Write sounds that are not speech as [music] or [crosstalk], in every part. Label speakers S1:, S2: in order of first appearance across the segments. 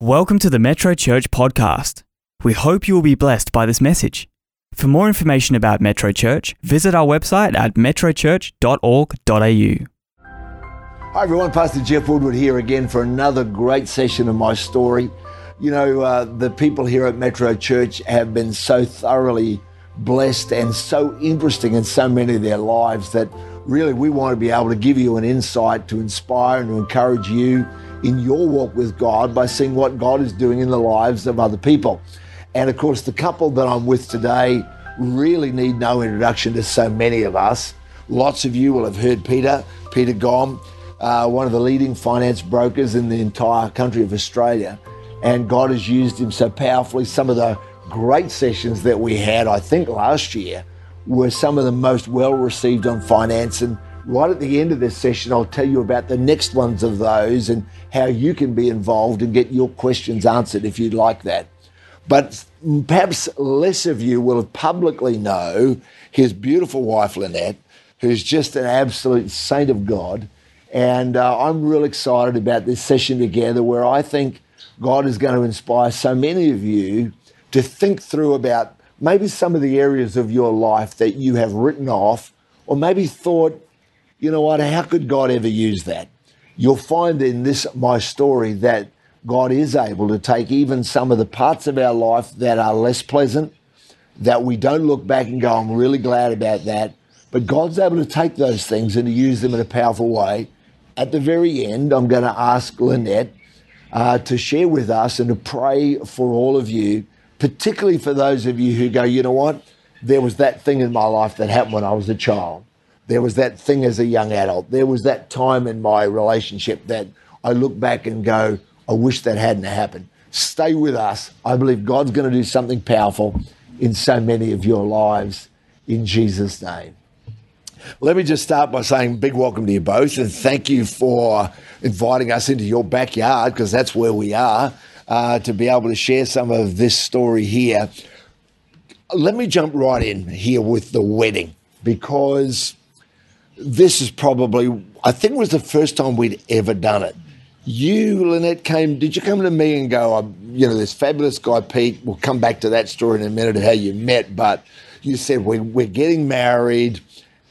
S1: Welcome to the Metro Church podcast. We hope you will be blessed by this message. For more information about Metro Church, visit our website at metrochurch.org.au.
S2: Hi everyone, Pastor Geoff Woodward here again for another great session of my story. You know, uh, the people here at Metro Church have been so thoroughly blessed and so interesting in so many of their lives that really we want to be able to give you an insight to inspire and to encourage you in your walk with God by seeing what God is doing in the lives of other people. And of course, the couple that I'm with today really need no introduction to so many of us. Lots of you will have heard Peter, Peter Gomm, uh, one of the leading finance brokers in the entire country of Australia. And God has used him so powerfully. Some of the great sessions that we had, I think, last year were some of the most well received on finance. And right at the end of this session, I'll tell you about the next ones of those and how you can be involved and get your questions answered if you'd like that. But perhaps less of you will publicly know his beautiful wife, Lynette, who's just an absolute saint of God. And uh, I'm real excited about this session together where I think God is going to inspire so many of you to think through about maybe some of the areas of your life that you have written off or maybe thought, you know what, how could God ever use that? You'll find in this, my story, that God is able to take even some of the parts of our life that are less pleasant, that we don't look back and go, I'm really glad about that. But God's able to take those things and to use them in a powerful way. At the very end, I'm going to ask Lynette uh, to share with us and to pray for all of you, particularly for those of you who go, you know what? There was that thing in my life that happened when I was a child. There was that thing as a young adult. There was that time in my relationship that I look back and go, I wish that hadn't happened. Stay with us. I believe God's going to do something powerful in so many of your lives in Jesus' name. Let me just start by saying big welcome to you both and thank you for inviting us into your backyard because that's where we are uh, to be able to share some of this story here. Let me jump right in here with the wedding because this is probably, I think it was the first time we'd ever done it. You, Lynette, came, did you come to me and go, um, you know, this fabulous guy, Pete, we'll come back to that story in a minute of how you met, but you said, we're, we're getting married,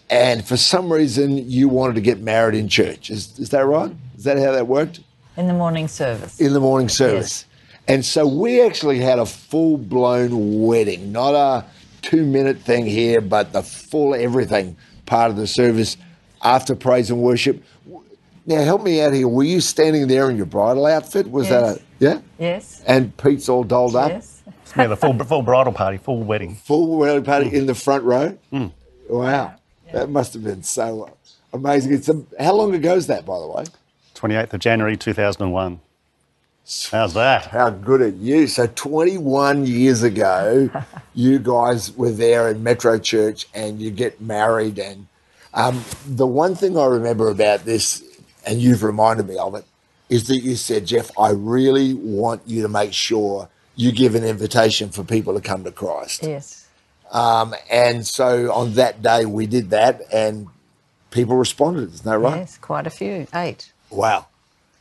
S2: and for some reason you wanted to get married in church. Is, is that right? Is that how that worked?
S3: In the morning service.
S2: In the morning service. Yes. And so we actually had a full blown wedding, not a two minute thing here, but the full everything part of the service after praise and worship. Now, help me out here. Were you standing there in your bridal outfit? Was
S3: yes.
S2: that a yeah?
S3: Yes.
S2: And Pete's all dolled up.
S3: Yes.
S4: yeah, the full full bridal party, full wedding,
S2: full wedding party mm. in the front row.
S4: Mm.
S2: Wow, yeah. that must have been so amazing. It's a, how long ago is that, by the way?
S4: Twenty eighth of January, two thousand and one. How's that?
S2: How good at you. So 21 years ago, [laughs] you guys were there in Metro Church and you get married and um, the one thing I remember about this, and you've reminded me of it, is that you said, Geoff, I really want you to make sure you give an invitation for people to come to Christ.
S3: Yes.
S2: Um, and so on that day, we did that, and people responded. Isn't that right?
S3: Yes, quite a few. Eight.
S2: Wow.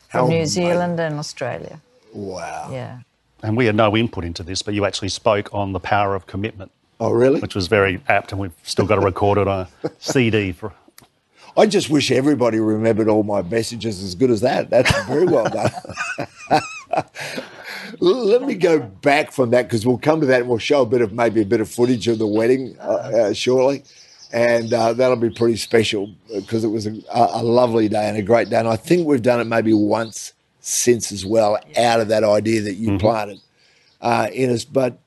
S3: How From New amazing. Zealand and Australia.
S2: Wow.
S3: Yeah.
S4: And we had no input into this, but you actually spoke on the power of commitment.
S2: Oh, really?
S4: Which was very apt, and we've still got to record it on a [laughs] CD for.
S2: I just wish everybody remembered all my messages as good as that. That's very well done. [laughs] Let me go back from that because we'll come to that and we'll show a bit of maybe a bit of footage of the wedding uh, uh, shortly, and uh, that'll be pretty special because it was a, a, lovely day and a great day. And I think we've done it maybe once since as well, out of that idea that you mm-hmm. planted uh, in us. But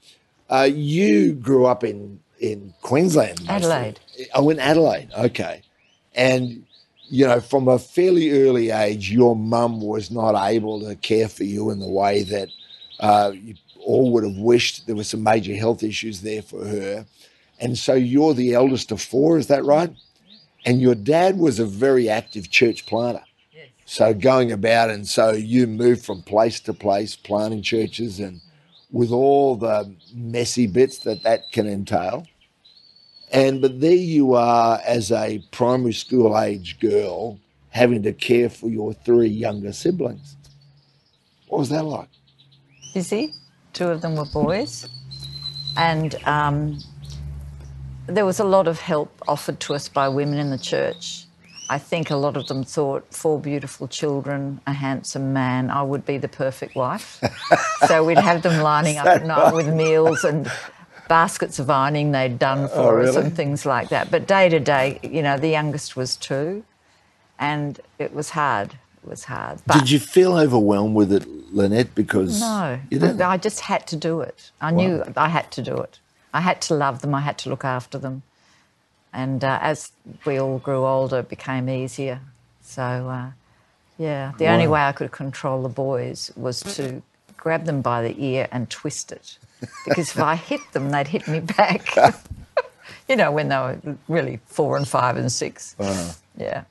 S2: uh, you grew up in in Queensland,
S3: Adelaide.
S2: Oh, in Adelaide. Okay, and you know, from a fairly early age, your mum was not able to care for you in the way that uh, you all would have wished. There were some major health issues there for her, and so you're the eldest of four. Is that right? And your dad was a very active church planter. So going about, and so you moved from place to place, planting churches and with all the messy bits that that can entail. And but there you are as a primary school age girl having to care for your three younger siblings. What was that like?
S3: busy. Two of them were boys. And um, there was a lot of help offered to us by women in the church. I think a lot of them thought four beautiful children, a handsome man, I would be the perfect wife. [laughs] so we'd have them lining up at night with meals and baskets of ironing they'd done oh, for us
S2: really?
S3: and things like that. But day to day, you know, the youngest was two, and it was hard. It was hard. But
S2: Did you feel overwhelmed with it, Lynette? Because
S3: no. I just had to do it. I knew I had to do it. I had to love them. I had to look after them. And uh, as we all grew older, it became easier. So, uh, yeah, the only way I could control the boys was to grab them by the ear and twist it. Because if I hit them, they'd hit me back. [laughs] you know, when they were really four and five and six. Yeah.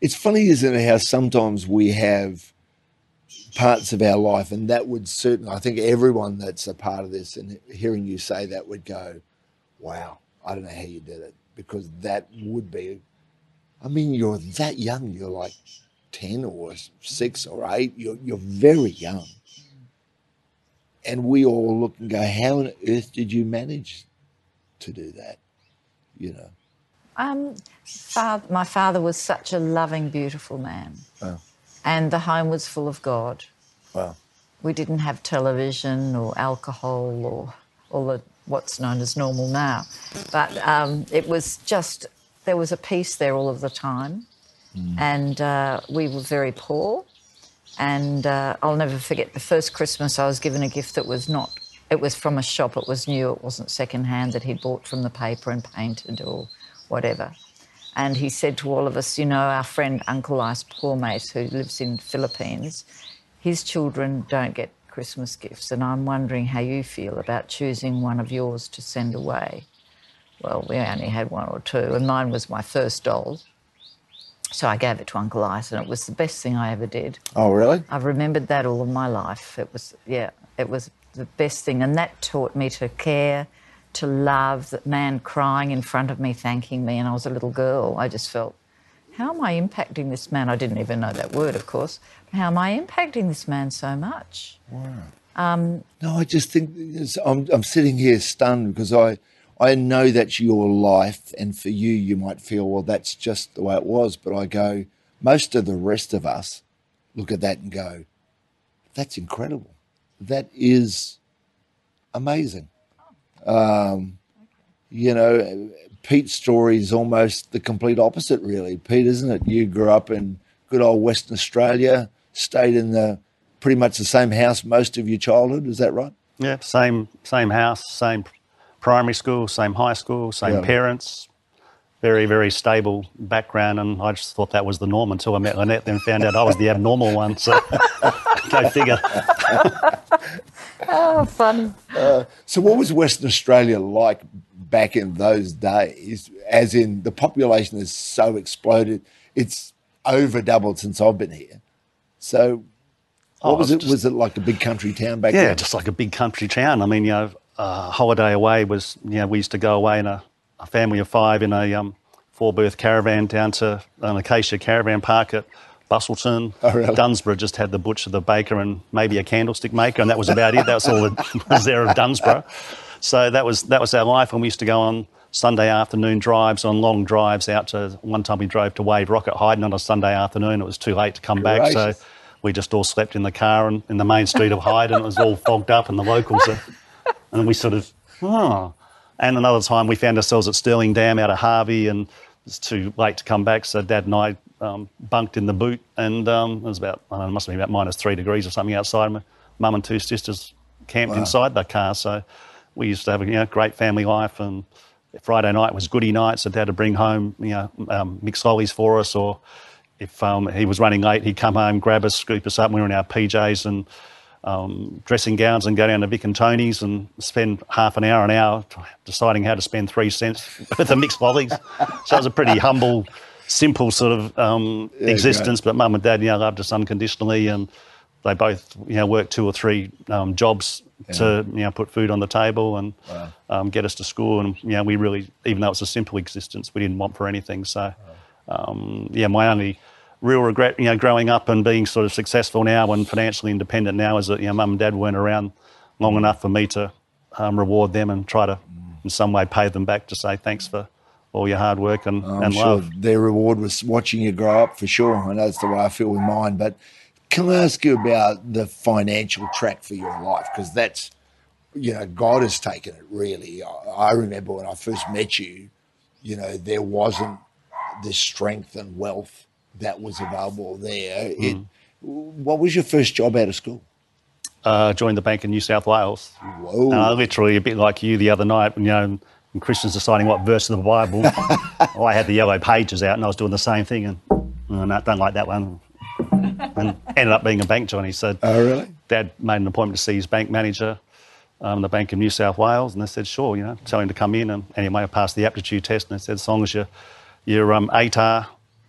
S2: It's funny, isn't it, how sometimes we have parts of our life, and that would certainly, I think everyone that's a part of this and hearing you say that would go, wow, I don't know how you did it, because that would be, I mean, you're that young, you're like 10 or six or eight, you're, you're very young. And we all look and go, how on earth did you manage to do that? You know,
S3: Um, father, my father was such a loving, beautiful man.
S2: Wow.
S3: And the home was full of God.
S2: wow.
S3: We didn't have television or alcohol or all the what's known as normal now. But um, it was just, there was a peace there all of the time. And uh, we were very poor. And uh, I'll never forget the first Christmas I was given a gift that was not, it was from a shop, it was new, it wasn't secondhand that he'd bought from the paper and painted or whatever. And he said to all of us, you know, our friend Uncle Ice poor mate, who lives in Philippines, his children don't get Christmas gifts, and I'm wondering how you feel about choosing one of yours to send away. Well, we only had one or two, and mine was my first doll. So I gave it to Uncle Ice, and it was the best thing I ever did.
S2: Oh, really?
S3: I've remembered that all of my life. It was, yeah, it was the best thing. And that taught me to care, to love. That man crying in front of me, thanking me, and I was a little girl. I just felt, how am I impacting this man? I didn't even know that word, of course. How am I impacting this man so much? Wow.
S2: Um, no, I just think I'm, I'm sitting here stunned because I, I know that's your life, and for you, you might feel, well, that's just the way it was. But I go, most of the rest of us look at that and go, that's incredible. That is amazing. Um, you know, Pete's story is almost the complete opposite, really. Pete, isn't it? You grew up in good old Western Australia, stayed in the pretty much the same house most of your childhood. Is that right?
S4: Yeah, same same house, same primary school, same high school, same
S2: Yeah.
S4: parents. Very, very stable background, and I just thought that was the norm until I met Lynette, then found out I was the abnormal one. So, [laughs] go figure. [laughs]
S3: Oh, funny.
S2: So, what was Western Australia like back in those days? As in, the population has so exploded; it's over doubled since I've been here. So, what
S4: Oh,
S2: was it?
S4: just-
S2: was it like a big country town back
S4: Yeah,
S2: then?
S4: just like a big country town. I mean, you know, uh, holiday away was, you know, we used to go away in a, a family of five in a um, four berth caravan down to an Acacia caravan park at Busselton.
S2: Oh, really?
S4: Dunsborough just had the butcher, the baker, and maybe a candlestick maker, and that was about it. That was all that [laughs] was there of Dunsborough. So that was that was our life, and we used to go on Sunday afternoon drives, on long drives out to. One time we drove to Wave Rock at Hyden on a Sunday afternoon. It was too late to come back, so we just all slept in the car and in the main street of Hyden, and it was all fogged up, and the locals, are, and we sort of, oh. And another time we found ourselves at Stirling Dam out of Harvey, and it was too late to come back, so Dad and I um, bunked in the boot, and um, it was about, I don't know, it must have been about minus three degrees or something outside. My mum and two sisters camped inside the car, so we used to have a you know, great family life, and Friday night was goody night, so Dad would bring home you know um, mixed lollies for us, or if um, he was running late, he'd come home, grab us, scoop us up, and we were in our PJs and um, dressing gowns and go down to Vic and Tony's and spend half an hour, an hour deciding how to spend three cents [laughs] with the mixed lollies. so it was a pretty humble, simple sort of um, existence, but mum and dad, you know, loved us unconditionally and they both, you know, worked two or three um, jobs to, you know, put food on the table and um, get us to school. And, you know, we really, even though it's a simple existence, we didn't want for anything. So, um, yeah, my only real regret, you know, growing up and being sort of successful now and financially independent now is that, you know, mum and dad weren't around long enough for me to um, reward them and try to, in some way, pay them back to say thanks for all your hard work and,
S2: I'm
S4: and
S2: sure
S4: love.
S2: their reward was watching you grow up for sure. I know that's the way I feel with mine. But can I ask you about the financial track for your life? Because that's, you know, God has taken it really. I, I remember when I first met you, you know, there wasn't the strength and wealth that was available there. It,
S4: Mm.
S2: what was your first job out of school?
S4: Uh, joined the bank in New South Wales.
S2: Whoa.
S4: Uh, literally a bit like you the other night, when you know, when Christians deciding what verse of the Bible. [laughs] I had the yellow pages out and I was doing the same thing and oh, no, don't like that one. And ended up being a bank Johnny. So
S2: oh, really?
S4: Dad made an appointment to see his bank manager, um, the Bank of New South Wales, and they said, sure, you know, tell him to come in. And anyway, I passed the aptitude test and they said, as long as your, your um, ATAR,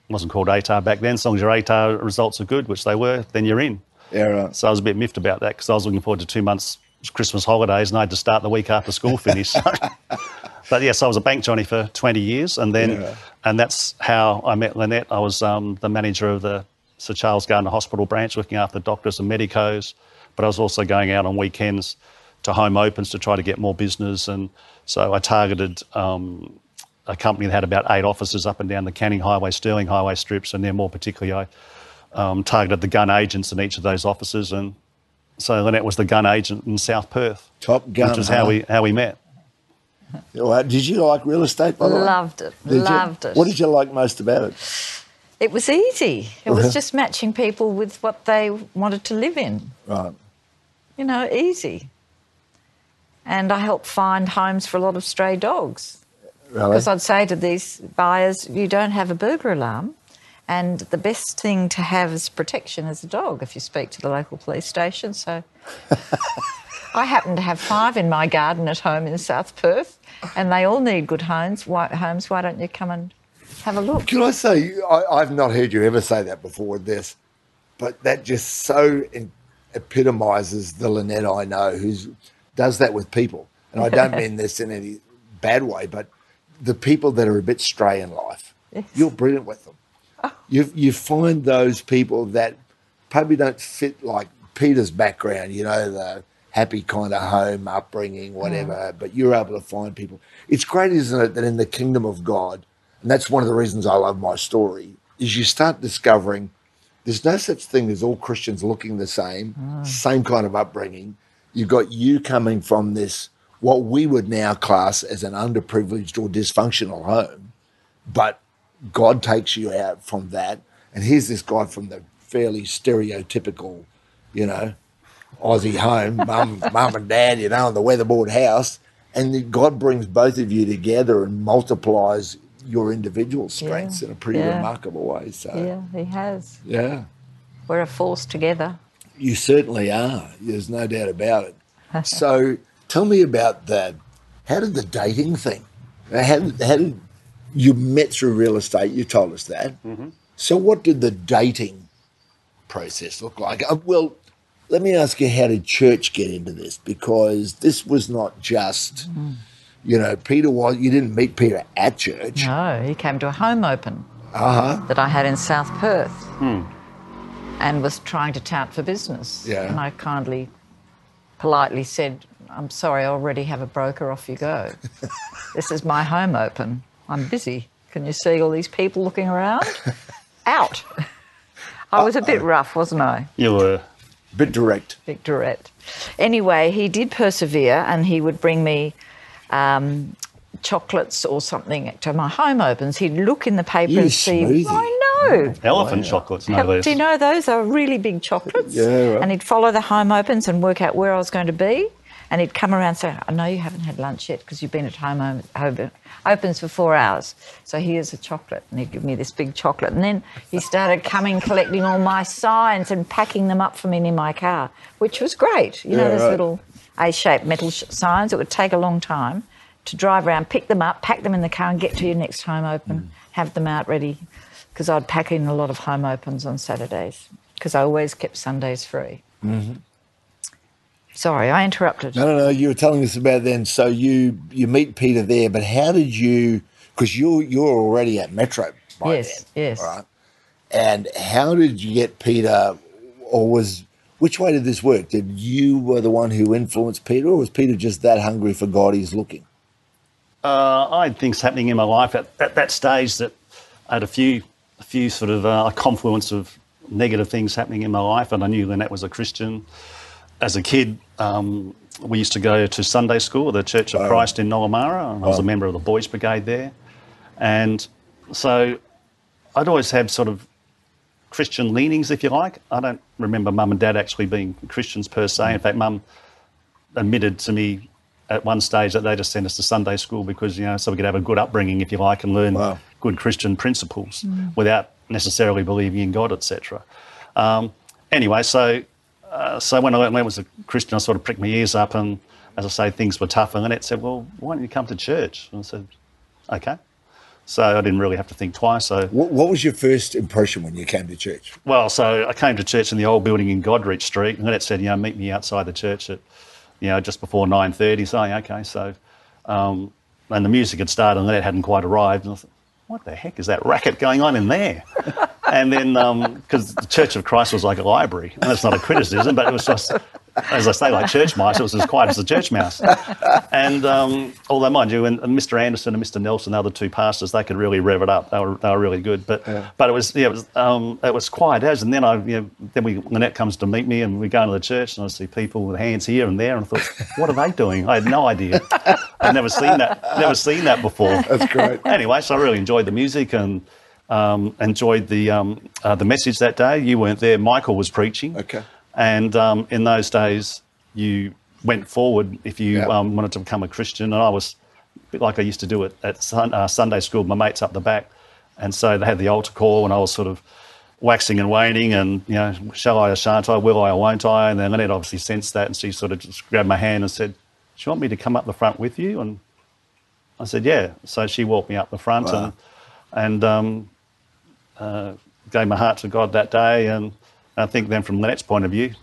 S4: wasn't called ATAR back then, as long as your ATAR results are good, which they were, then you're in.
S2: Yeah, right.
S4: So I was a bit miffed about that because I was looking forward to two months Christmas holidays and I had to start the week after school finished. [laughs] [laughs] but yes, I was a bank Johnny for 20 years and then,
S2: Yeah.
S4: and that's how I met Lynette. I was um, the manager of the Sir Charles Gairdner Hospital branch looking after doctors and medicos, but I was also going out on weekends to home opens to try to get more business. And so I targeted um, a company that had about eight offices up and down the Canning Highway, Stirling Highway strips, and then more particularly, I um, targeted the gun agents in each of those offices. And so Lynette was the gun agent in South Perth,
S2: Top gun.
S4: which is how we how we met.
S2: Did you like real estate? By the way?
S3: Loved it.
S2: Did you?
S3: Loved it.
S2: What did you like most about it?
S3: It was easy. It
S2: Uh-huh.
S3: was just matching people with what they wanted to live in.
S2: Right.
S3: You know, easy. And I helped find homes for a lot of stray dogs.
S2: Really?
S3: Because I'd say to these buyers, you don't have a burglar alarm. And the best thing to have as protection is a dog if you speak to the local police station. So [laughs] I happen to have five in my garden at home in South Perth, and they all need good homes. Why, homes. Why don't you come and have a look?
S2: Can I say, I, I've not heard you ever say that before with this, but that just so epitomizes the Lynette I know who does that with people. And I don't [laughs] mean this in any bad way, but the people that are a bit stray in life, yes. you're brilliant with them. Oh. You, you find those people that probably don't fit like Peter's background, you know, the happy kind of home upbringing, whatever, mm. but you're able to find people. It's great, isn't it, that in the kingdom of God, and that's one of the reasons I love my story, is you start discovering there's no such thing as all Christians looking the same, mm. same kind of upbringing. You've got you coming from this, what we would now class as an underprivileged or dysfunctional home, but God takes you out from that. And here's this guy from the fairly stereotypical, you know, Aussie home, mum, [laughs] mum and dad, you know, in the weatherboard house. And God brings both of you together and multiplies your individual strengths
S3: Yeah,
S2: in a pretty
S3: yeah.
S2: remarkable way. So,
S3: Yeah, he has.
S2: yeah,
S3: We're a force together.
S2: you certainly are. There's no doubt about it. [laughs] so, tell me about that. How did the dating thing? How did, how did you met through real estate? You told us that. So, what did the dating process look like? Uh, well, let me ask you, how did church get into this? Because this was not just, you know, Peter was. You didn't meet Peter at church.
S3: No, he came to a home open
S2: Uh huh.
S3: that I had in South Perth and was trying to tout for business.
S2: Yeah.
S3: And I kindly, politely said, I'm sorry, I already have a broker, off you go. [laughs] this is my home open. I'm busy. Can you see all these people looking around? [laughs] Out. [laughs] I was a bit rough, wasn't I?
S4: You were
S2: Bit direct.
S3: Victorette. Anyway, he did persevere and he would bring me um, chocolates or something to my home opens. He'd look in the paper
S2: You
S3: and see.
S2: smoothie.
S3: I know.
S4: elephant
S2: Wow.
S4: chocolates, no less.
S3: do you know those are really big chocolates?
S2: Yeah, right.
S3: And he'd follow the home opens and work out where I was going to be. And he'd come around and say, I know you haven't had lunch yet because you've been at home o- home- opens for four hours. So here's a chocolate. And he'd give me this big chocolate. And then he started coming, collecting all my signs and packing them up for me in my car, which was great. You know,
S2: Yeah,
S3: those
S2: right.
S3: little A shaped metal sh- signs. It would take a long time to drive around, pick them up, pack them in the car, and get to your next home open,
S2: Mm.
S3: have them out ready. Because I'd pack in a lot of home opens on Saturdays because I always kept Sundays free.
S2: Mm-hmm.
S3: Sorry, I interrupted.
S2: No, no, no. You were telling us about then. So you you meet Peter there, but how did you? Because you're you're already at Metro by
S3: Yes,
S2: then,
S3: yes.
S2: all right. And how did you get Peter, or was which way did this work? Did you were the one who influenced Peter, or was Peter just that hungry for God he's looking?
S4: Uh, I had things happening in my life at, at that stage that I had a few, a few sort of uh, a confluence of negative things happening in my life, and I knew Lynette was a Christian. As a kid, um, we used to go to Sunday school, the Church of
S2: Wow.
S4: Christ in Nollamara, and I was a member of the Boys Brigade there. And so I'd always had sort of Christian leanings, if you like. I don't remember mum and dad actually being Christians per se. In fact, mum admitted to me at one stage that they just sent us to Sunday school because, you know, so we could have a good upbringing, if you like, and learn
S2: Wow.
S4: good Christian principles without necessarily believing in God, etc. Um, anyway, so uh, so when I when I was a Christian, I sort of pricked my ears up, and as I say, things were tough. And Lynette said, "Well, why don't you come to church?" And I said, "Okay." So I didn't really have to think twice. So
S2: What, what was your first impression when you came to church?
S4: well, so I came to church in the old building in Goderich Street, and it said, you know, meet me outside the church at, you know, just before nine thirty. So yeah, okay, so, um, and the music had started, and that hadn't quite arrived. And I thought, what the heck is that racket going on in there? [laughs] and then, because the Church of Christ was like a library, and that's not a criticism, but it was just, as I say, like church mice. It was as quiet as a church mouse. And um, although, mind you, and, and Mr. Anderson and Mr. Nelson, the other two pastors, they could really rev it up. They were, they were really good. But but it was yeah, it was um, it was quiet as. And then I you know, then we Lynette comes to meet me, and we go into the church, and I see people with hands here and there, and I thought, what are they doing? I had no idea. I'd never seen that. Never seen that before.
S2: That's great.
S4: anyway, so I really enjoyed the music and. Um, enjoyed the um, uh, the message that day. You weren't there. Michael was preaching.
S2: Okay.
S4: And um, in those days, you went forward if you
S2: Yeah.
S4: um, wanted to become a Christian. And I was a bit like I used to do it at sun, uh, Sunday school, my mates up the back. And so they had the altar call, and I was sort of waxing and waning, and, you know, shall I or shan't I, will I or won't I? And then Lynette obviously sensed that, and she sort of just grabbed my hand and said, Do you want me to come up the front with you? And I said, Yeah. So she walked me up the front
S2: Wow.
S4: and, and um, uh, gave my heart to God that day. And I think then from Lynette's point of view,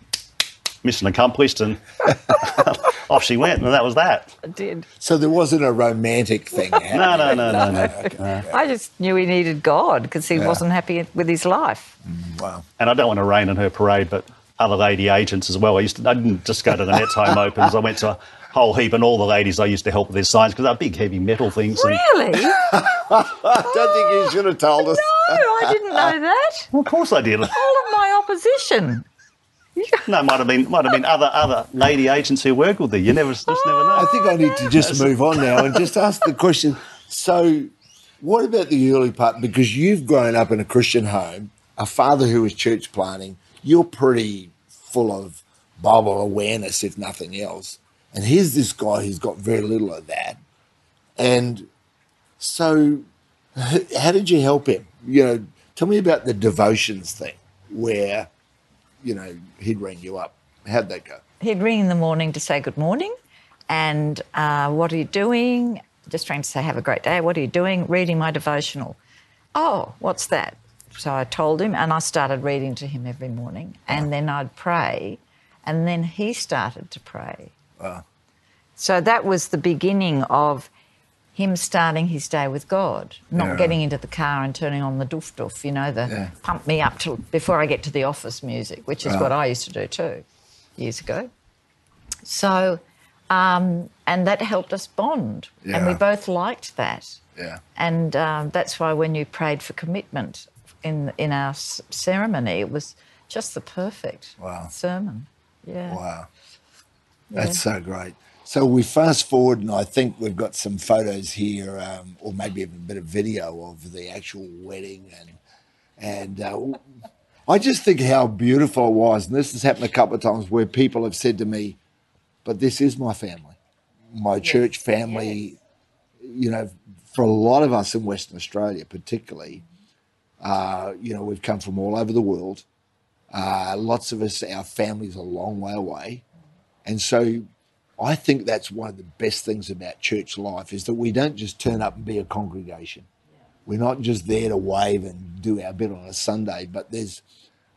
S4: mission accomplished, and [laughs] off she went, and that was that.
S3: I did.
S2: So there wasn't a romantic thing. happening.
S4: No, no, no, no, no. [laughs]
S3: I just knew he needed God because he
S2: Yeah.
S3: wasn't happy with his life.
S2: Wow.
S4: And I don't want to rain on her parade, but other lady agents as well. I used to, I didn't just go to the Nets home opens. I went to a whole heap, and all the ladies I used to help with their signs because they're big, heavy metal things. And,
S3: Really? no, [laughs]
S2: I don't think you should have told us.
S3: No, I didn't know [laughs] that.
S4: well, of course I did. [laughs]
S3: All of my opposition.
S4: No, might have been might have been other other lady agents who work with her. You never just never know.
S2: I think I need to oh, just move on now and just ask the question. So, what about the early part? Because you've grown up in a Christian home, a father who was church planting, you're pretty full of Bible awareness, if nothing else. And here's this guy who's got very little of that. And so, [laughs] how did you help him? You know, tell me about the devotions thing where, you know, he'd ring you up. How'd that go?
S3: He'd ring in the morning to say good morning and uh, what are you doing? Just trying to say, have a great day. What are you doing? Reading my devotional. Oh, what's that? So I told him and I started reading to him every morning. And then I'd pray. And then he started to pray.
S2: Wow.
S3: So that was the beginning of him starting his day with God, not
S2: Yeah.
S3: getting into the car and turning on the doof doof, you know, the
S2: Yeah.
S3: pump me up till before I get to the office music, which is what I used to do too years ago. So, um, and that helped us bond, and we both liked that.
S2: Yeah.
S3: And um, that's why when you prayed for commitment in in our ceremony, it was just the perfect
S2: Wow.
S3: sermon. Yeah.
S2: Wow. That's so great. So we fast forward, and I think we've got some photos here, um, or maybe even a bit of video of the actual wedding, and and uh, [laughs] I just think how beautiful it was. And this has happened a couple of times where people have said to me, "But this is my family, my church family." You know, for a lot of us in Western Australia, particularly, uh, you know, we've come from all over the world. Uh, lots of us, our family's a long way away. And so I think that's one of the best things about church life is that we don't just turn up and be a congregation. We're not just there to wave and do our bit on a Sunday, but there's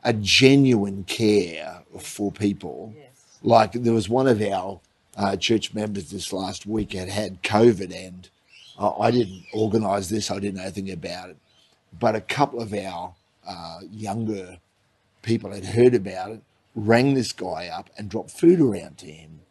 S2: a genuine care for people. Like there was one of our uh, church members this last week had had COVID, and uh, I didn't organise this. I didn't know anything about it, but a couple of our uh, younger people had heard about it, rang this guy up and dropped food around to him,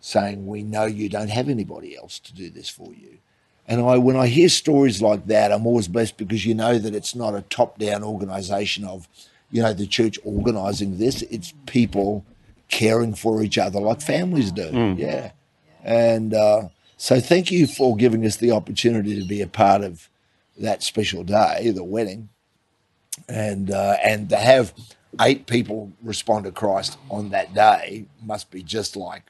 S2: saying, "We know you don't have anybody else to do this for you." And I, when I hear stories like that, I'm always blessed because you know that it's not a top-down organisation of, you know, the church organising this. It's people caring for each other like families do. Yeah, and uh, so thank you for giving us the opportunity to be a part of that special day, the wedding, and uh, and to have eight people respond to Christ on that day must be just like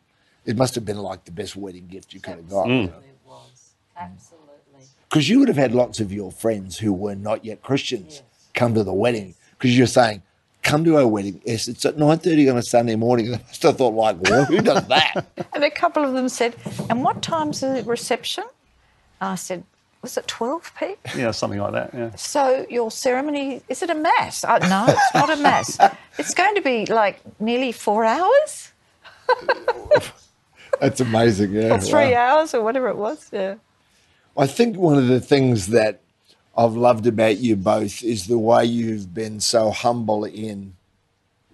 S2: it must have been like the best wedding gift you could have got. Mm.
S3: It was. Absolutely.
S2: Because you would have had lots of your friends who were not yet Christians come to the wedding because you're saying, "Come to our wedding." Yes, it's at nine thirty on a Sunday morning. [laughs] I must have thought, like, well, who does that? [laughs]
S3: And a couple of them said, And what time's the reception? I said, Was it 12, Pete?
S4: Yeah, something like that. Yeah.
S3: So your ceremony, is it a mass? Uh, no, it's not a mass. [laughs] It's going to be like nearly four hours [laughs]
S2: That's amazing. Yeah,
S3: or three
S2: wow.
S3: hours or whatever it was. Yeah.
S2: I think one of the things that I've loved about you both is the way you've been so humble in,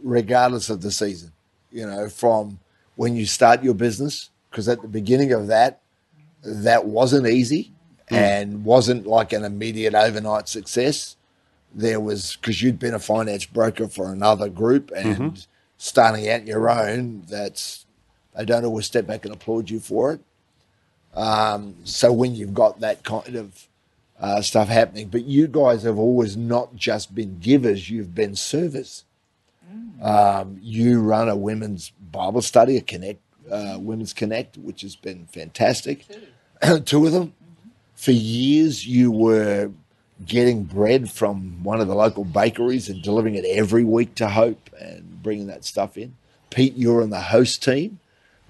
S2: regardless of the season, you know, from when you start your business, because at the beginning of that, that wasn't easy and wasn't like an immediate overnight success. There was, because you'd been a finance broker for another group and starting out your own, that's, they don't always step back and applaud you for it so when you've got that kind of uh, stuff happening, but you guys have always not just been givers, you've been servers. Um, you run a women's Bible study, a Connect, uh, Women's Connect, which has been fantastic. [clears throat] Two of them. For years, you were getting bread from one of the local bakeries and delivering it every week to Hope and bringing that stuff in. Pete, you're on the host team.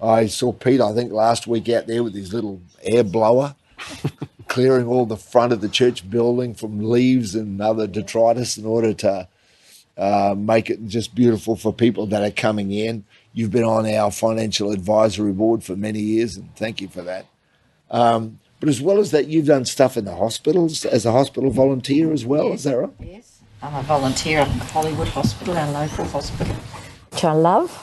S2: I saw Pete, I think, last week out there with his little air blower, [laughs] clearing all the front of the church building from leaves and other detritus in order to uh, make it just beautiful for people that are coming in. You've been on our financial advisory board for many years, and thank you for that. Um, but as well as that, you've done stuff in the hospitals as a hospital volunteer as well. Is that right?
S3: Yes. I'm a volunteer at Hollywood Hospital, our local hospital, which I love.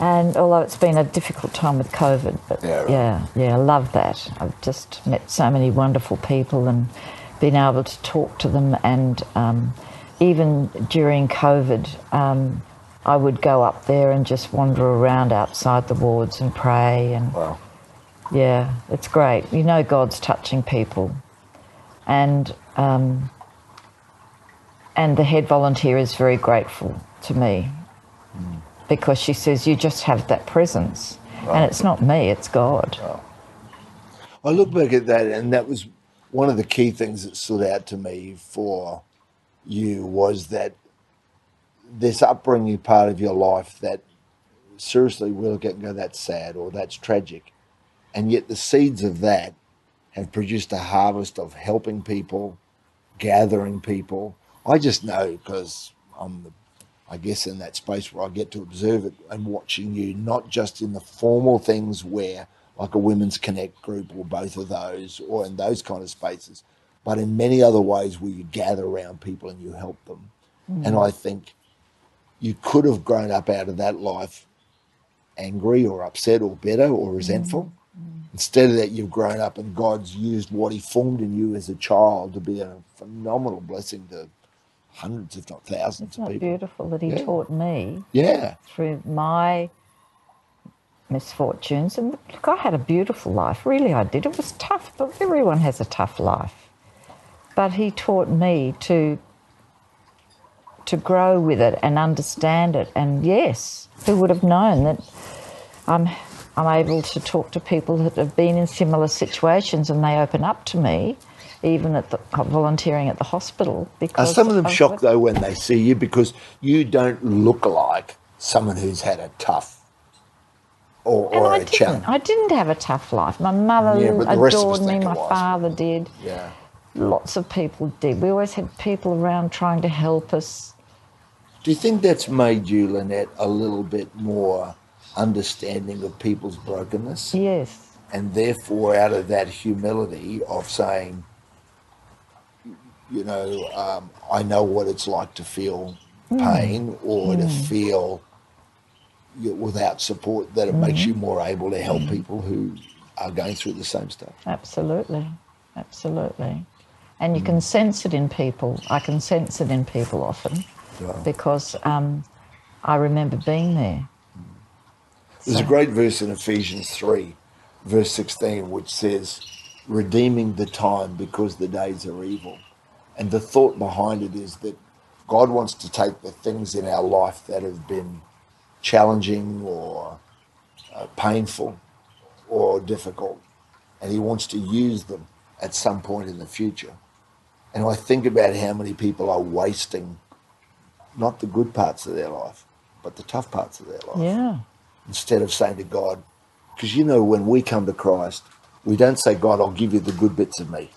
S3: And although it's been a difficult time with COVID, but
S2: Yeah, right.
S3: yeah, yeah, I love that. I've just met so many wonderful people and been able to talk to them. And um, even during COVID, um, I would go up there and just wander around outside the wards and pray. And
S2: Wow.
S3: Yeah, it's great. You know, God's touching people, and um, and the head volunteer is very grateful to me because she says you just have that presence, and it's not me, it's God.
S2: I look back at that, and that was one of the key things that stood out to me for you was that this upbringing part of your life that seriously we look at and go, that's sad or that's tragic. And yet the seeds of that have produced a harvest of helping people, gathering people. I just know because I'm, the, I guess, in that space where I get to observe it and watching you, not just in the formal things where, like a women's connect group or both of those, or in those kind of spaces, but in many other ways where you gather around people and you help them. Mm. And I think you could have grown up out of that life angry or upset or bitter or resentful. Mm. Instead of that, you've grown up and God's used what He formed in you as a child to be a phenomenal blessing to hundreds, if not thousands
S3: Isn't
S2: of people.
S3: beautiful that He
S2: Yeah.
S3: taught me
S2: Yeah.
S3: through my misfortunes? And look, I had a beautiful life, really, I did. It was tough, but everyone has a tough life. But He taught me to to grow with it and understand it. And yes, who would have known that I'm I'm able to talk to people that have been in similar situations and they open up to me, even at the volunteering at the hospital.
S2: Are some of them
S3: of
S2: shocked though when they see you because you don't look like someone who's had a tough or, or
S3: I
S2: a
S3: didn't.
S2: challenge?
S3: I didn't have a tough life. My mother
S2: Yeah, but the rest of us
S3: adored me. My
S2: was.
S3: father did.
S2: Yeah.
S3: Lots of people did. We always had people around trying to help us.
S2: Do you think that's made you, Lynette, a little bit more understanding of people's brokenness?
S3: Yes.
S2: And therefore, out of that humility of saying, You know, um, I know what it's like to feel hmm. pain or to hmm. feel you without support. That it makes hmm. you more able to help people who are going through the same stuff.
S3: Absolutely, absolutely. And you can sense it in people. I can sense it in people often
S2: Yeah.
S3: because um, I remember being there.
S2: There's a great verse in Ephesians 3, verse 16, which says, redeeming the time because the days are evil. And the thought behind it is that God wants to take the things in our life that have been challenging or uh, painful or difficult, and He wants to use them at some point in the future. And I think about how many people are wasting not the good parts of their life, but the tough parts of their life
S3: Yeah,
S2: instead of saying to God, because you know, when we come to Christ, we don't say, God, I'll give you the good bits of me.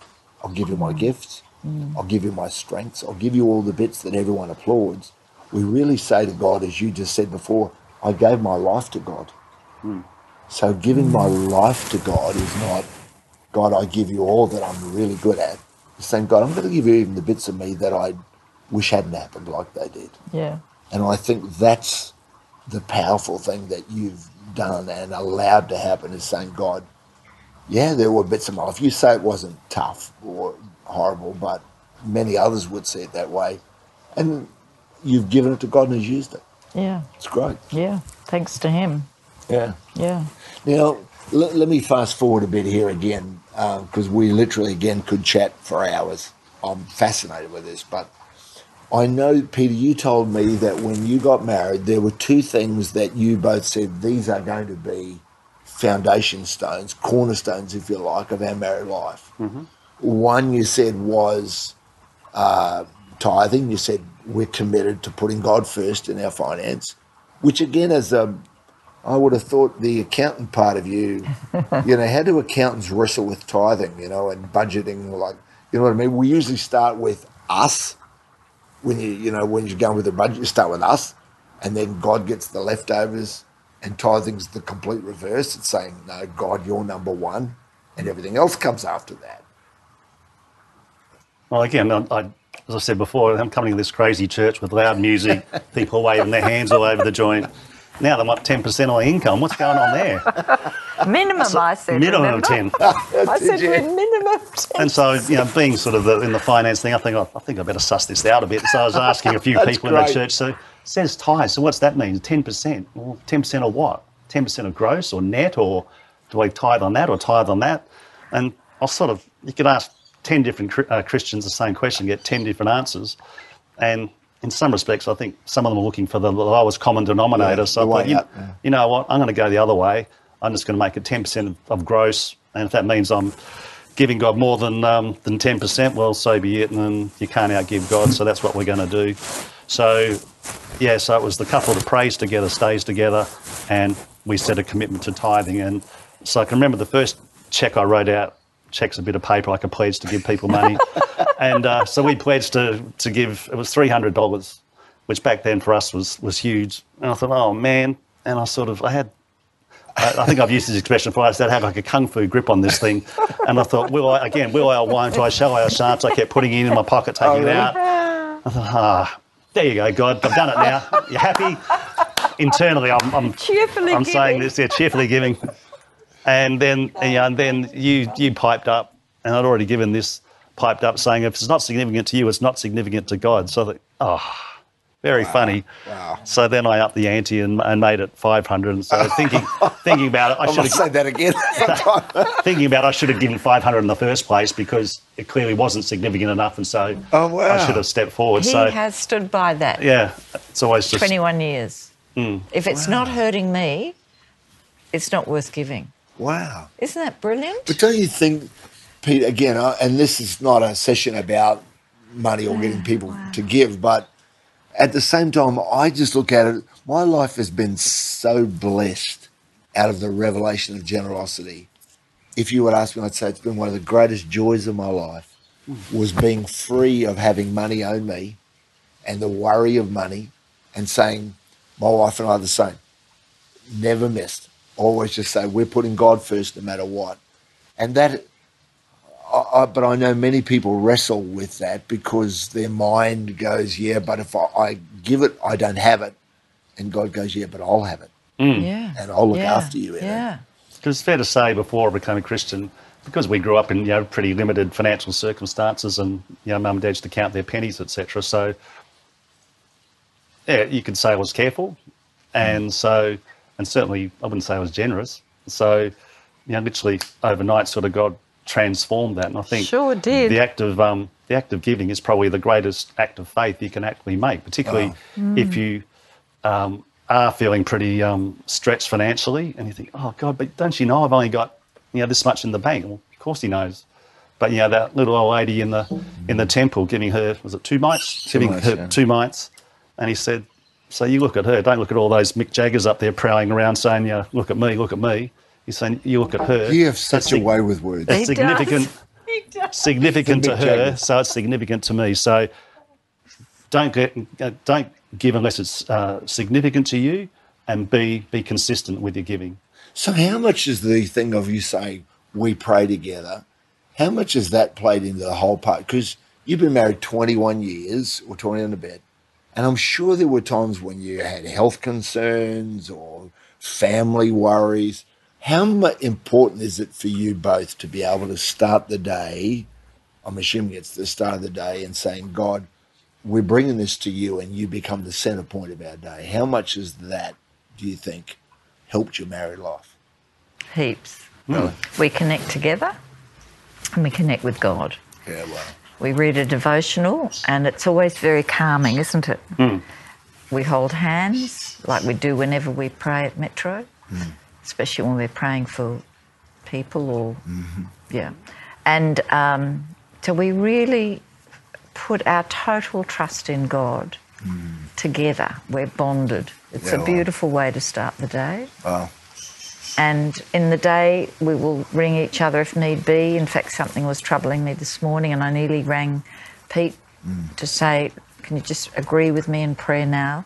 S2: I'll give you my mm. gifts. Mm. I'll give you my strengths. I'll give you all the bits that everyone applauds. We really say to God, as you just said before, I gave my life to God. Mm. So giving my life to God is not, God, I give you all that I'm really good at. It's saying, God, I'm going to give you even the bits of me that I wish hadn't happened like they did.
S3: yeah,
S2: And I think that's the powerful thing that you've done and allowed to happen is saying, God, yeah, there were bits of my life. You say it wasn't tough or horrible, but many others would see it that way. And you've given it to God and He's used it.
S3: yeah,
S2: It's great.
S3: yeah. Thanks to him.
S2: Yeah.
S3: Yeah,
S2: Now, let, let me fast forward a bit here again, uh, because we literally, again, could chat for hours. I'm fascinated with this, but I know, Peter, you told me that when you got married, there were two things that you both said these are going to be foundation stones, cornerstones, if you like, of our married life. One you said was uh, tithing. You said we're committed to putting God first in our finance, which again, as a I would have thought the accountant part of you, [laughs] you know, how do accountants wrestle with tithing, you know, and budgeting? Like, you know what I mean? We usually start with us when you, you know, when you're going with the budget, you start with us, and then God gets the leftovers, and tithing's the complete reverse. It's saying, no, God, you're number one, and everything else comes after that.
S4: Well, again, I, I, as I said before, I'm coming to this crazy church with loud music, [laughs] people waving their hands all over the joint. Now they're up 10% on my income. What's going on there?
S3: Minimum. I said
S4: Minimum of 10. [laughs]
S3: I said
S2: Did you?
S3: minimum. 10.
S4: And so, you know, being sort of the, in the finance thing, I think oh, I think I better suss this out a bit. So I was asking a few [laughs]
S2: That's
S4: people in the church. So it says tithe. So what's that mean? Ten percent? Well, ten percent of what? Ten percent of gross or net, or do I tithe on that or tithe on that? And I sort of you could ask ten different Chri- uh, Christians the same question, get ten different answers, and in some respects, I think some of them are looking for the lowest common denominator.
S2: Yeah,
S4: so
S2: the
S4: I thought,
S2: way
S4: you,
S2: yeah.
S4: you know what? I'm going to go the other way. I'm just going to make it 10% of, gross, and if that means I'm giving God more than um, than 10%, well, so be it. And then you can't outgive God, so that's what we're going to do. So, yeah, so it was the couple that prays together, stays together, and we set a commitment to tithing. And so I can remember the first check I wrote out. Check's a bit of paper like a pledge to give people money, [laughs] and uh, so we pledged to to give. It was three hundred dollars, which back then for us was was huge. And I thought, oh man, and I sort of I had I, I think I've used this expression before. I said, I have like a kung fu grip on this thing. And I thought, will I, again, will I or won't I, shall I or shan't I? Kept putting it in my pocket, taking it out. I thought, ah, there you go, God, I've done it now. You're happy? Internally, I'm, I'm,
S3: Cheerfully
S4: I'm saying
S3: giving.
S4: this, yeah, cheerfully giving. And then, and, yeah, and then you, you piped up, and I'd already given this piped up saying, if it's not significant to you, it's not significant to God. So I thought, oh, very funny.
S2: Wow.
S4: So then I upped the ante and, and made it 500. And so thinking, [laughs] thinking about it, I
S2: I
S4: should have
S2: say that again. [laughs] [laughs]
S4: thinking about it, I should have given 500 in the first place because it clearly wasn't significant enough, and so
S2: Oh, wow.
S4: I should have stepped forward.
S3: He
S4: so
S3: has stood by that.
S4: yeah, it's always just
S3: 21 years.
S4: Hmm.
S3: If it's not hurting me, it's not worth giving.
S2: wow.
S3: Isn't that brilliant?
S2: But don't you think, Pete, again, uh, and this is not a session about money or getting people to give, but at the same time, I just look at it, my life has been so blessed out of the revelation of generosity. If you would ask me, I'd say it's been one of the greatest joys of my life was being free of having money own me and the worry of money and saying, my wife and I are the same. Never missed. Always just say, we're putting God first no matter what. And that I, I, but I know many people wrestle with that because their mind goes, yeah, but if I, I give it, I don't have it. And God goes, yeah, but I'll have it. Mm.
S3: Yeah.
S2: And I'll look
S3: yeah.
S2: after you in it.
S3: Yeah.
S4: Because it's fair to say, before I became a Christian, because we grew up in you know pretty limited financial circumstances, and you know mum and dad used to count their pennies, etc. So yeah, you could say I was careful, and mm. so and certainly I wouldn't say I was generous. So you know, literally overnight, sort of God transformed that, and I think
S3: Sure did.
S4: the act of um, the act of giving is probably the greatest act of faith you can actually make, particularly if you um, are feeling pretty um, stretched financially, and you think, "Oh God, but don't you know I've only got you know this much in the bank?" Well, of course He knows. But you know that little old lady in the in the temple giving her was it two mites, giving
S2: mites,
S4: her
S2: yeah.
S4: two mites, and he said, "So you look at her, don't look at all those Mick Jaggers up there prowling around saying, yeah, look at me, look at me." He's saying, "You look at her."
S2: You have such a
S4: sig-
S2: way with words.
S4: That's
S3: He [laughs] does.
S4: significant
S3: He does.
S4: significant to her,
S2: Jagger.
S4: so it's significant to me. So don't get, uh, don't give unless it's uh, significant to you, and be be consistent with your giving.
S2: So, how much is the thing of you saying we pray together? How much is that played into the whole part? Because you've been married 21 years or 20 and a bit, and I'm sure there were times when you had health concerns or family worries. How important is it for you both to be able to start the day? I'm assuming it's the start of the day and saying, God, we're bringing this to you and you become the center point of our day. How much is that, do you think, helped your married life?
S3: Heaps. We connect together and we connect with God.
S2: Yeah, well.
S3: We read a devotional and it's always very calming, isn't it? Hmm. We hold hands like we do whenever we pray at Metro, hmm. Especially when we're praying for people or, mm-hmm. yeah. And um, so we really put our total trust in God mm. together. We're bonded. It's
S2: Yeah,
S3: a
S2: wow.
S3: beautiful way to start the day.
S2: Wow.
S3: And in the day, we will ring each other if need be. In fact, something was troubling me this morning, and I nearly rang Pete mm. to say, Can you just agree with me in prayer now?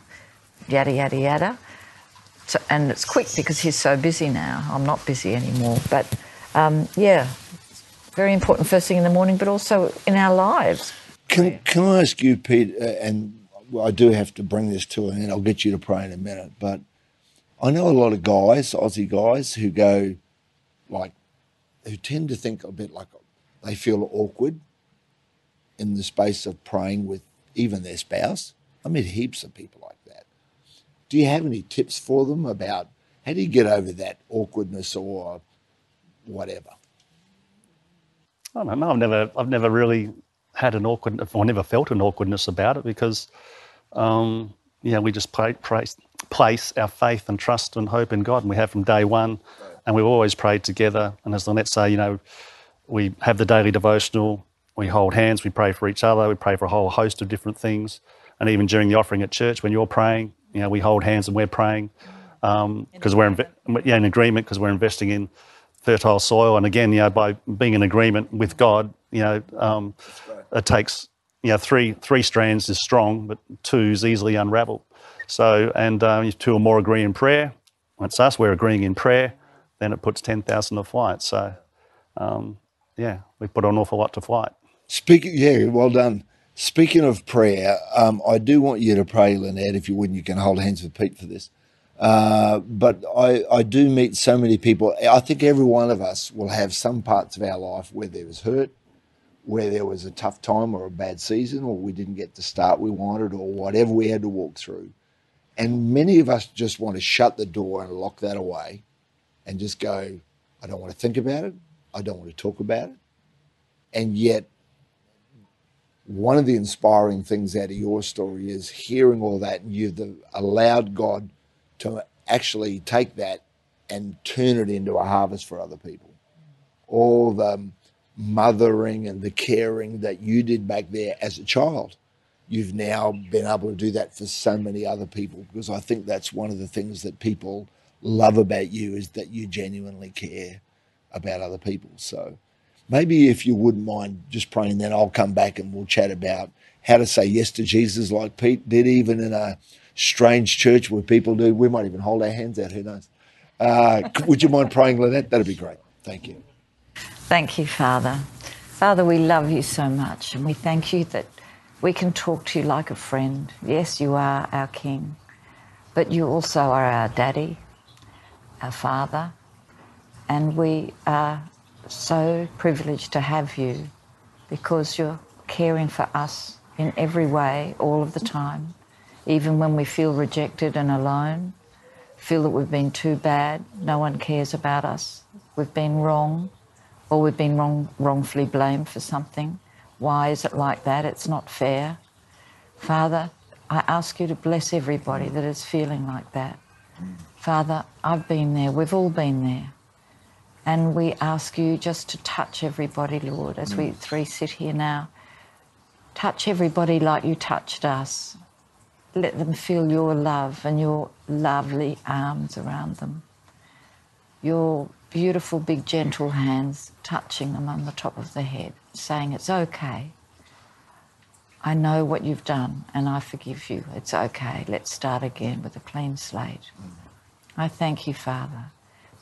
S3: Yada, yada, yada. So, and it's quick because he's so busy now. I'm not busy anymore. But um, yeah, very important first thing in the morning, but also in our lives.
S2: Can, can I ask you, Pete, uh, and I do have to bring this to an end, I'll get you to pray in a minute, but I know a lot of guys, Aussie guys, who go like, who tend to think a bit like they feel awkward in the space of praying with even their spouse. I meet heaps of people like. Do you have any tips for them about how do you get over that awkwardness or whatever?
S4: I don't know. I've never, I've never really had an awkward, or never felt an awkwardness about it because, um, you know, we just pray, place, place our faith and trust and hope in God, and we have from day one, and we've always prayed together. And as Lynette say, you know, we have the daily devotional, we hold hands, we pray for each other, we pray for a whole host of different things, and even during the offering at church, when you're praying, you know, we hold hands and we're praying because we're inve- yeah, in agreement because we're investing in fertile soil. And again, you know, by being in agreement with God, you know, um, it takes you know three three strands is strong, but two is easily unravelled. So, and um, if two or more agree in prayer, it's us. We're agreeing in prayer. Then it puts ten thousand to flight. So, um, yeah, we put an awful lot to flight.
S2: Speaking, yeah, well done. Speaking of prayer, um, I do want you to pray, Lynette, if you wouldn't. You can hold hands with Pete for this. Uh, but I, I do meet so many people. I think every one of us will have some parts of our life where there was hurt, where there was a tough time or a bad season, or we didn't get the start we wanted, or whatever we had to walk through. And many of us just want to shut the door and lock that away and just go, I don't want to think about it. I don't want to talk about it. And yet, one of the inspiring things out of your story is hearing all that and you've allowed God to actually take that and turn it into a harvest for other people. All the mothering and the caring that you did back there as a child, you've now been able to do that for so many other people because I think that's one of the things that people love about you is that you genuinely care about other people. So maybe if you wouldn't mind just praying, then I'll come back and we'll chat about how to say yes to Jesus like Pete did, even in a strange church where people do. We might even hold our hands out, who knows? Uh, [laughs] would you mind praying, Lynette? That'd be great. Thank you.
S3: Thank you, Father. Father, we love you so much and we thank you that we can talk to you like a friend. Yes, you are our King, but you also are our Daddy, our Father, and we are so privileged to have you because you're caring for us in every way, all of the time, even when we feel rejected and alone, feel that we've been too bad, no one cares about us, we've been wrong, or we've been wrong, wrongfully blamed for something. Why is it like that? It's not fair. Father, I ask you to bless everybody that is feeling like that. Father, I've been there, we've all been there. And we ask you just to touch everybody, Lord, as we mm. three sit here now. Touch everybody like you touched us. Let them feel your love and your lovely arms around them. Your beautiful, big, gentle hands touching them on the top of the head, saying, It's okay. I know what you've done and I forgive you. It's okay. Let's start again with a clean slate. Mm. I thank you, Father.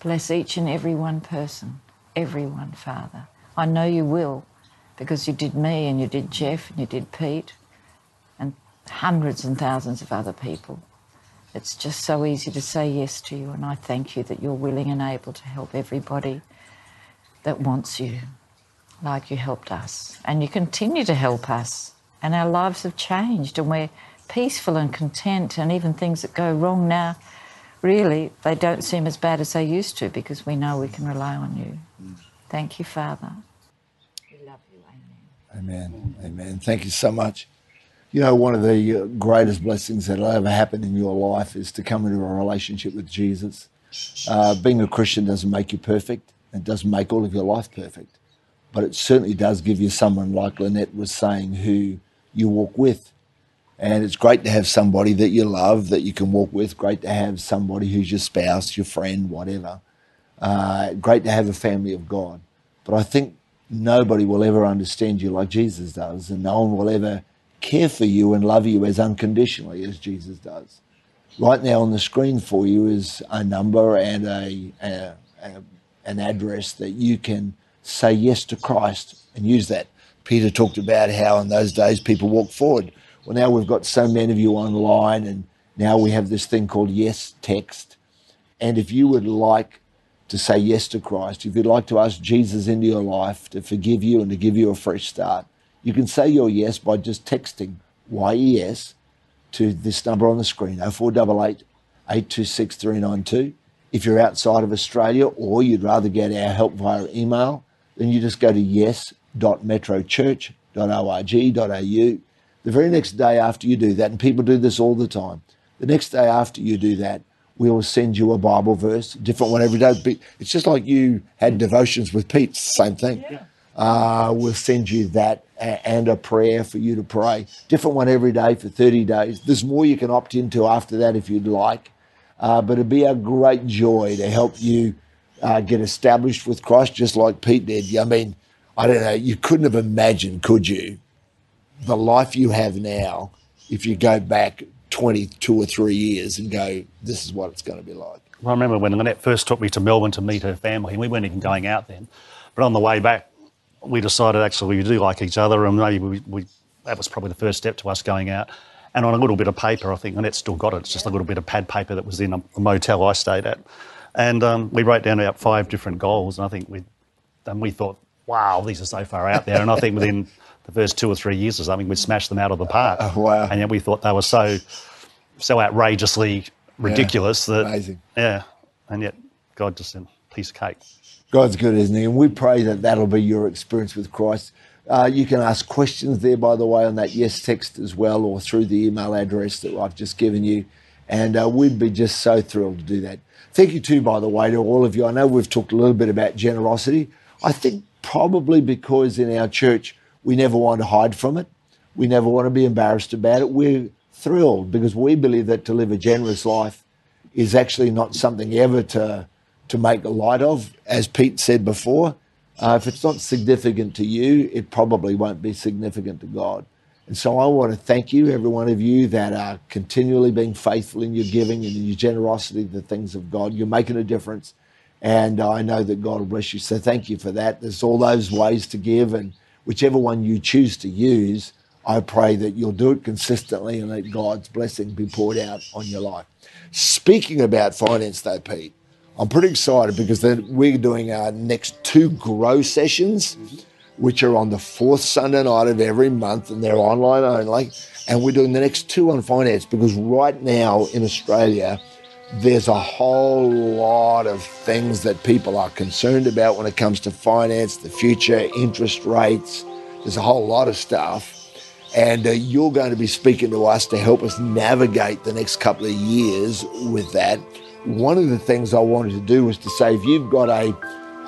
S3: Bless each and every one person, everyone, Father. I know you will because you did me and you did Geoff and you did Pete and hundreds and thousands of other people. It's just so easy to say yes to you, and I thank you that you're willing and able to help everybody that wants you, like you helped us. And you continue to help us, and our lives have changed, and we're peaceful and content, and even things that go wrong now, really, they don't seem as bad as they used to because we know we can rely on you. Thank you, Father. We love you. Amen.
S2: Amen. Amen. Thank you so much. You know, one of the uh, greatest blessings that'll ever happen in your life is to come into a relationship with Jesus. Uh, being a Christian doesn't make you perfect. It doesn't make all of your life perfect. But it certainly does give you someone, like Lynette was saying, who you walk with. And it's great to have somebody that you love that you can walk with. Great to have somebody who's your spouse, your friend, whatever. Uh, great to have a family of God. But I think nobody will ever understand you like Jesus does, and no one will ever care for you and love you as unconditionally as Jesus does. Right now on the screen for you is a number and a, a, a an address that you can say yes to Christ and use that. Peter talked about how in those days people walked forward. Well, now we've got so many of you online, and now we have this thing called Yes Text. And if you would like to say yes to Christ, if you'd like to ask Jesus into your life to forgive you and to give you a fresh start, you can say your yes by just texting YES to this number on the screen 0488 826 392. If you're outside of Australia or you'd rather get our help via email, then you just go to yes.metrochurch.org.au. The very next day after you do that, and people do this all the time, the next day after you do that, we will send you a Bible verse, different one every day. It's just like you had devotions with Pete, same thing. Yeah. Uh, we'll send you that and a prayer for you to pray. Different one every day for 30 days. There's more you can opt into after that if you'd like. Uh, but it'd be a great joy to help you uh, get established with Christ, just like Pete did. I mean, I don't know, you couldn't have imagined, could you, the life you have now if you go back 22 or three years and go, this is what it's going to be like.
S4: Well, I remember when Lynette first took me to Melbourne to meet her family, and we weren't even going out then. But on the way back, we decided actually we do like each other, and maybe we, we, that was probably the first step to us going out. And on a little bit of paper, I think Annette still got it. It's just a little bit of pad paper that was in a, a motel I stayed at, and um, we wrote down about five different goals. And I think we, and we thought, wow, these are so far out there. And I think within the first two or three years or something, we'd smashed them out of the park.
S2: Oh, [laughs] wow!
S4: And yet we thought they were so, so outrageously ridiculous
S2: yeah,
S4: that
S2: amazing.
S4: yeah, and yet God just said, piece of cake.
S2: God's good, isn't He? And we pray that that'll be your experience with Christ. Uh, you can ask questions there, by the way, on that yes text as well, or through the email address that I've just given you. And uh, we'd be just so thrilled to do that. Thank you, too, by the way, to all of you. I know we've talked a little bit about generosity. I think probably because in our church we never want to hide from it, we never want to be embarrassed about it. We're thrilled because we believe that to live a generous life is actually not something ever to to make light of. As Pete said before, uh, if it's not significant to you, it probably won't be significant to God. And so I want to thank you, every one of you that are continually being faithful in your giving and in your generosity to the things of God. You're making a difference. And I know that God will bless you. So thank you for that. There's all those ways to give. And whichever one you choose to use, I pray that you'll do it consistently and let God's blessing be poured out on your life. Speaking about finance, though, Pete, I'm pretty excited because we're doing our next two grow sessions, which are on the fourth Sunday night of every month, and they're online only. And we're doing the next two on finance because right now in Australia, there's a whole lot of things that people are concerned about when it comes to finance, the future, interest rates. There's a whole lot of stuff. And uh, you're going to be speaking to us to help us navigate the next couple of years with that. One of the things I wanted to do was to say if you've got a,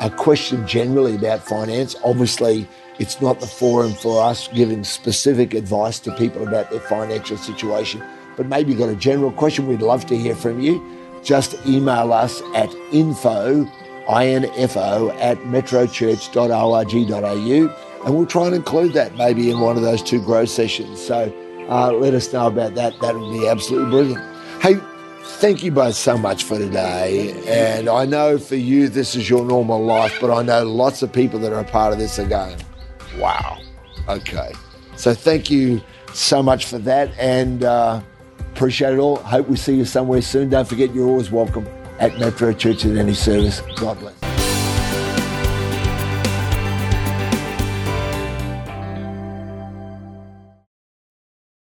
S2: a question generally about finance, obviously it's not the forum for us giving specific advice to people about their financial situation but maybe you've got a general question, we'd love to hear from you. Just email us at info, info at metrochurch.org.au and we'll try and include that maybe in one of those two grow sessions. So uh, let us know about that. That would be absolutely brilliant. Hey, thank you both so much for today. And I know for you, this is your normal life, but I know lots of people that are a part of this are going, wow, okay. So thank you so much for that. And, uh, Appreciate it all. Hope we see you somewhere soon. Don't forget you're always welcome at Metro Church at any service. God bless.